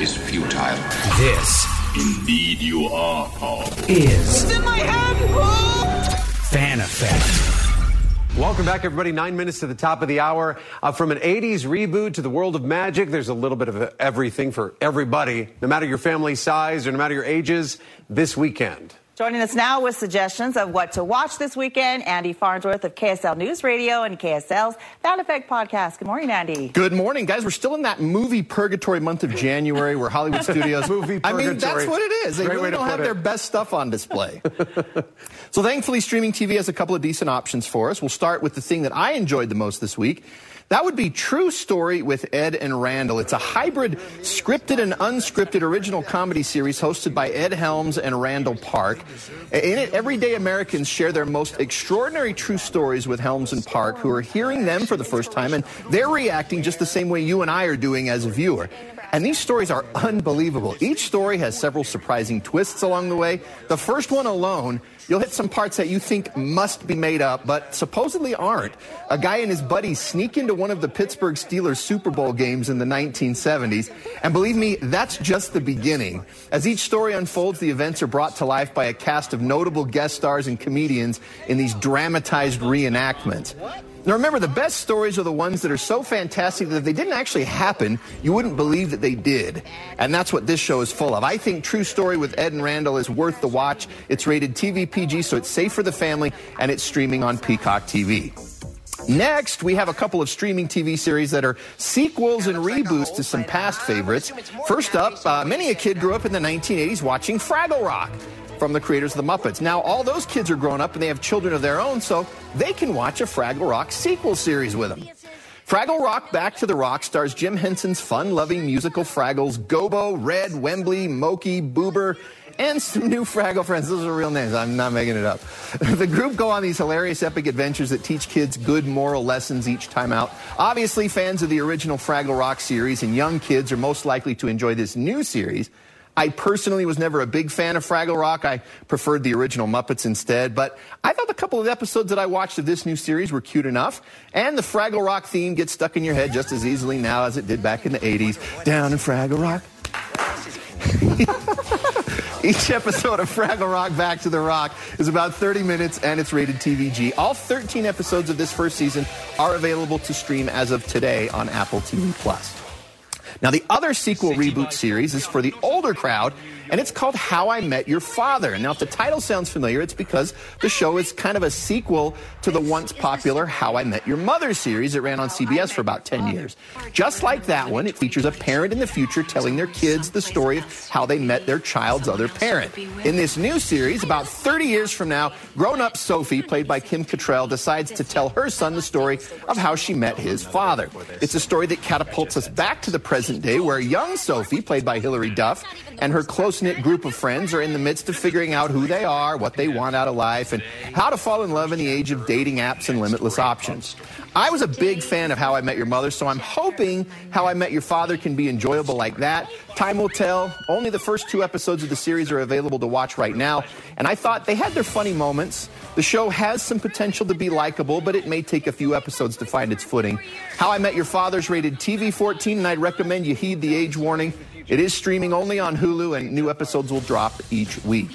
is futile. This, indeed you are, Paul, is it's in my hand. Fan Effect. Welcome back, everybody. Nine minutes to the top of the hour. Uh, from an 80s reboot to the world of magic, there's a little bit of everything for everybody, no matter your family size or no matter your ages, this weekend. Joining us now with suggestions of what to watch this weekend, Andy Farnsworth of KSL News Radio and KSL's Fan Effect podcast. Good morning, Andy. Good morning, guys. We're still in that movie purgatory month of January where Hollywood studios. movie I mean, that's what it is. They Great really don't have it. their best stuff on display. so, thankfully, streaming TV has a couple of decent options for us. We'll start with the thing that I enjoyed the most this week. That would be True Story with Ed and Randall. It's a hybrid scripted and unscripted original comedy series hosted by Ed Helms and Randall Park. In it, everyday Americans share their most extraordinary true stories with Helms and Park, who are hearing them for the first time, and they're reacting just the same way you and I are doing as a viewer. And these stories are unbelievable. Each story has several surprising twists along the way. The first one alone, you'll hit some parts that you think must be made up, but supposedly aren't. A guy and his buddies sneak into one of the Pittsburgh Steelers Super Bowl games in the 1970s. And believe me, that's just the beginning. As each story unfolds, the events are brought to life by a cast of notable guest stars and comedians in these dramatized reenactments. Now remember, the best stories are the ones that are so fantastic that if they didn't actually happen, you wouldn't believe that they did. And that's what this show is full of. I think True Story with Ed and Randall is worth the watch. It's rated TV PG, so it's safe for the family, and it's streaming on Peacock TV. Next, we have a couple of streaming TV series that are sequels and reboots to some past favorites. First up, uh, many a kid grew up in the 1980s watching Fraggle Rock from the creators of the Muppets. Now, all those kids are grown up and they have children of their own, so they can watch a Fraggle Rock sequel series with them. Fraggle Rock Back to the Rock stars Jim Henson's fun-loving musical Fraggles, Gobo, Red, Wembley, Mokey, Boober, and some new Fraggle friends. Those are real names. I'm not making it up. The group go on these hilarious epic adventures that teach kids good moral lessons each time out. Obviously, fans of the original Fraggle Rock series and young kids are most likely to enjoy this new series. I personally was never a big fan of Fraggle Rock. I preferred the original Muppets instead, but I thought the couple of episodes that I watched of this new series were cute enough, and the Fraggle Rock theme gets stuck in your head just as easily now as it did back in the 80s. Down in Fraggle Rock. Each episode of Fraggle Rock Back to the Rock is about 30 minutes and it's rated TVG. All 13 episodes of this first season are available to stream as of today on Apple TV Plus. Now, the other sequel reboot series is for the older crowd, and it's called How I Met Your Father. Now, if the title sounds familiar, it's because the show is kind of a sequel to the once popular How I Met Your Mother series that ran on CBS for about 10 years. Just like that one, it features a parent in the future telling their kids the story of how they met their child's other parent. In this new series, about 30 years from now, grown up Sophie, played by Kim Cattrall, decides to tell her son the story of how she met his father. It's a story that catapults us back to the present day where young Sophie, played by Hilary Duff, and her close knit group of friends are in the midst of figuring out who they are, what they want out of life, and how to fall in love in the age of dating apps and limitless options. I was a big fan of How I Met Your Mother, so I'm hoping How I Met Your Father can be enjoyable like that. Time will tell. Only the first two episodes of the series are available to watch right now, and I thought they had their funny moments. The show has some potential to be likable, but it may take a few episodes to find its footing. How I Met Your Father's rated TV 14, and I'd recommend you heed the age warning. It is streaming only on Hulu, and new episodes will drop each week.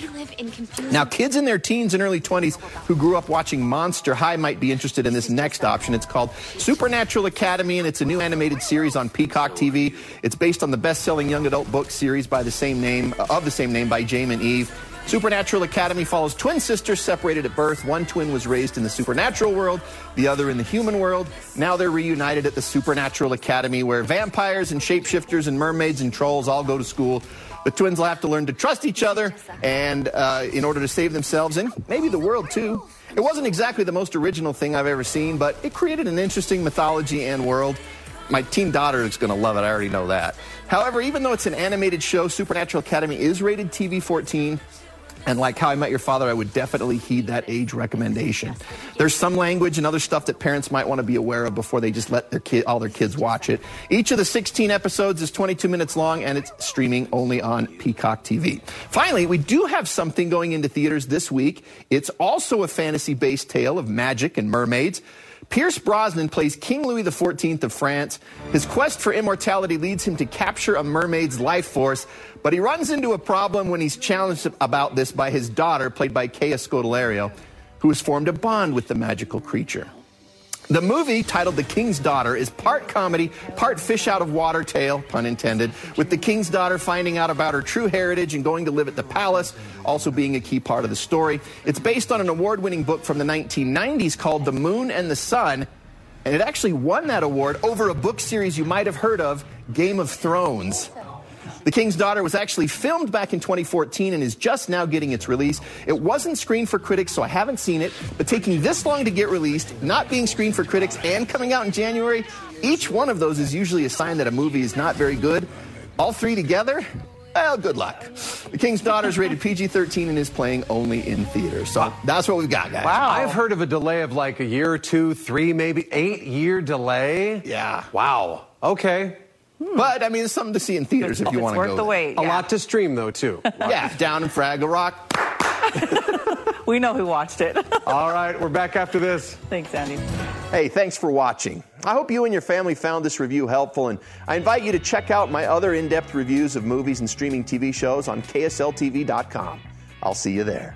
Now, kids in their teens and early 20s who grew up watching Monster High might be interested in this next option. It's called Supernatural Academy, and it's a new animated series on Peacock TV. It's based on the best-selling young adult book series by the same name of the same name by Jaymin Eve. Supernatural Academy follows twin sisters separated at birth. One twin was raised in the supernatural world, the other in the human world. Now they're reunited at the Supernatural Academy, where vampires and shapeshifters and mermaids and trolls all go to school. The twins will have to learn to trust each other and uh, in order to save themselves and maybe the world too. It wasn't exactly the most original thing I've ever seen, but it created an interesting mythology and world. My teen daughter is going to love it. I already know that. However, even though it's an animated show, Supernatural Academy is rated TV 14. And like How I Met Your Father, I would definitely heed that age recommendation. There's some language and other stuff that parents might want to be aware of before they just let their kid, all their kids watch it. Each of the 16 episodes is 22 minutes long, and it's streaming only on Peacock TV. Finally, we do have something going into theaters this week. It's also a fantasy-based tale of magic and mermaids. Pierce Brosnan plays King Louis XIV of France. His quest for immortality leads him to capture a mermaid's life force, but he runs into a problem when he's challenged about this by his daughter, played by Kaya Scodelario, who has formed a bond with the magical creature. The movie, titled The King's Daughter, is part comedy, part fish out of water tale, pun intended, with the King's daughter finding out about her true heritage and going to live at the palace, also being a key part of the story. It's based on an award winning book from the 1990s called The Moon and the Sun, and it actually won that award over a book series you might have heard of, Game of Thrones. The King's Daughter was actually filmed back in 2014 and is just now getting its release. It wasn't screened for critics, so I haven't seen it, but taking this long to get released, not being screened for critics, and coming out in January, each one of those is usually a sign that a movie is not very good. All three together, well, good luck. The King's Daughter is rated PG 13 and is playing only in theaters. So that's what we've got, guys. Wow. I've heard of a delay of like a year or two, three, maybe eight year delay. Yeah. Wow. Okay. Hmm. But I mean, it's something to see in theaters if you want to worth go. the wait. A lot to stream though, too. Yeah, down in Fraggle Rock. We know who watched it. All right, we're back after this. Thanks, Andy. Hey, thanks for watching. I hope you and your family found this review helpful, and I invite you to check out my other in depth reviews of movies and streaming TV shows on KSLTV.com. I'll see you there.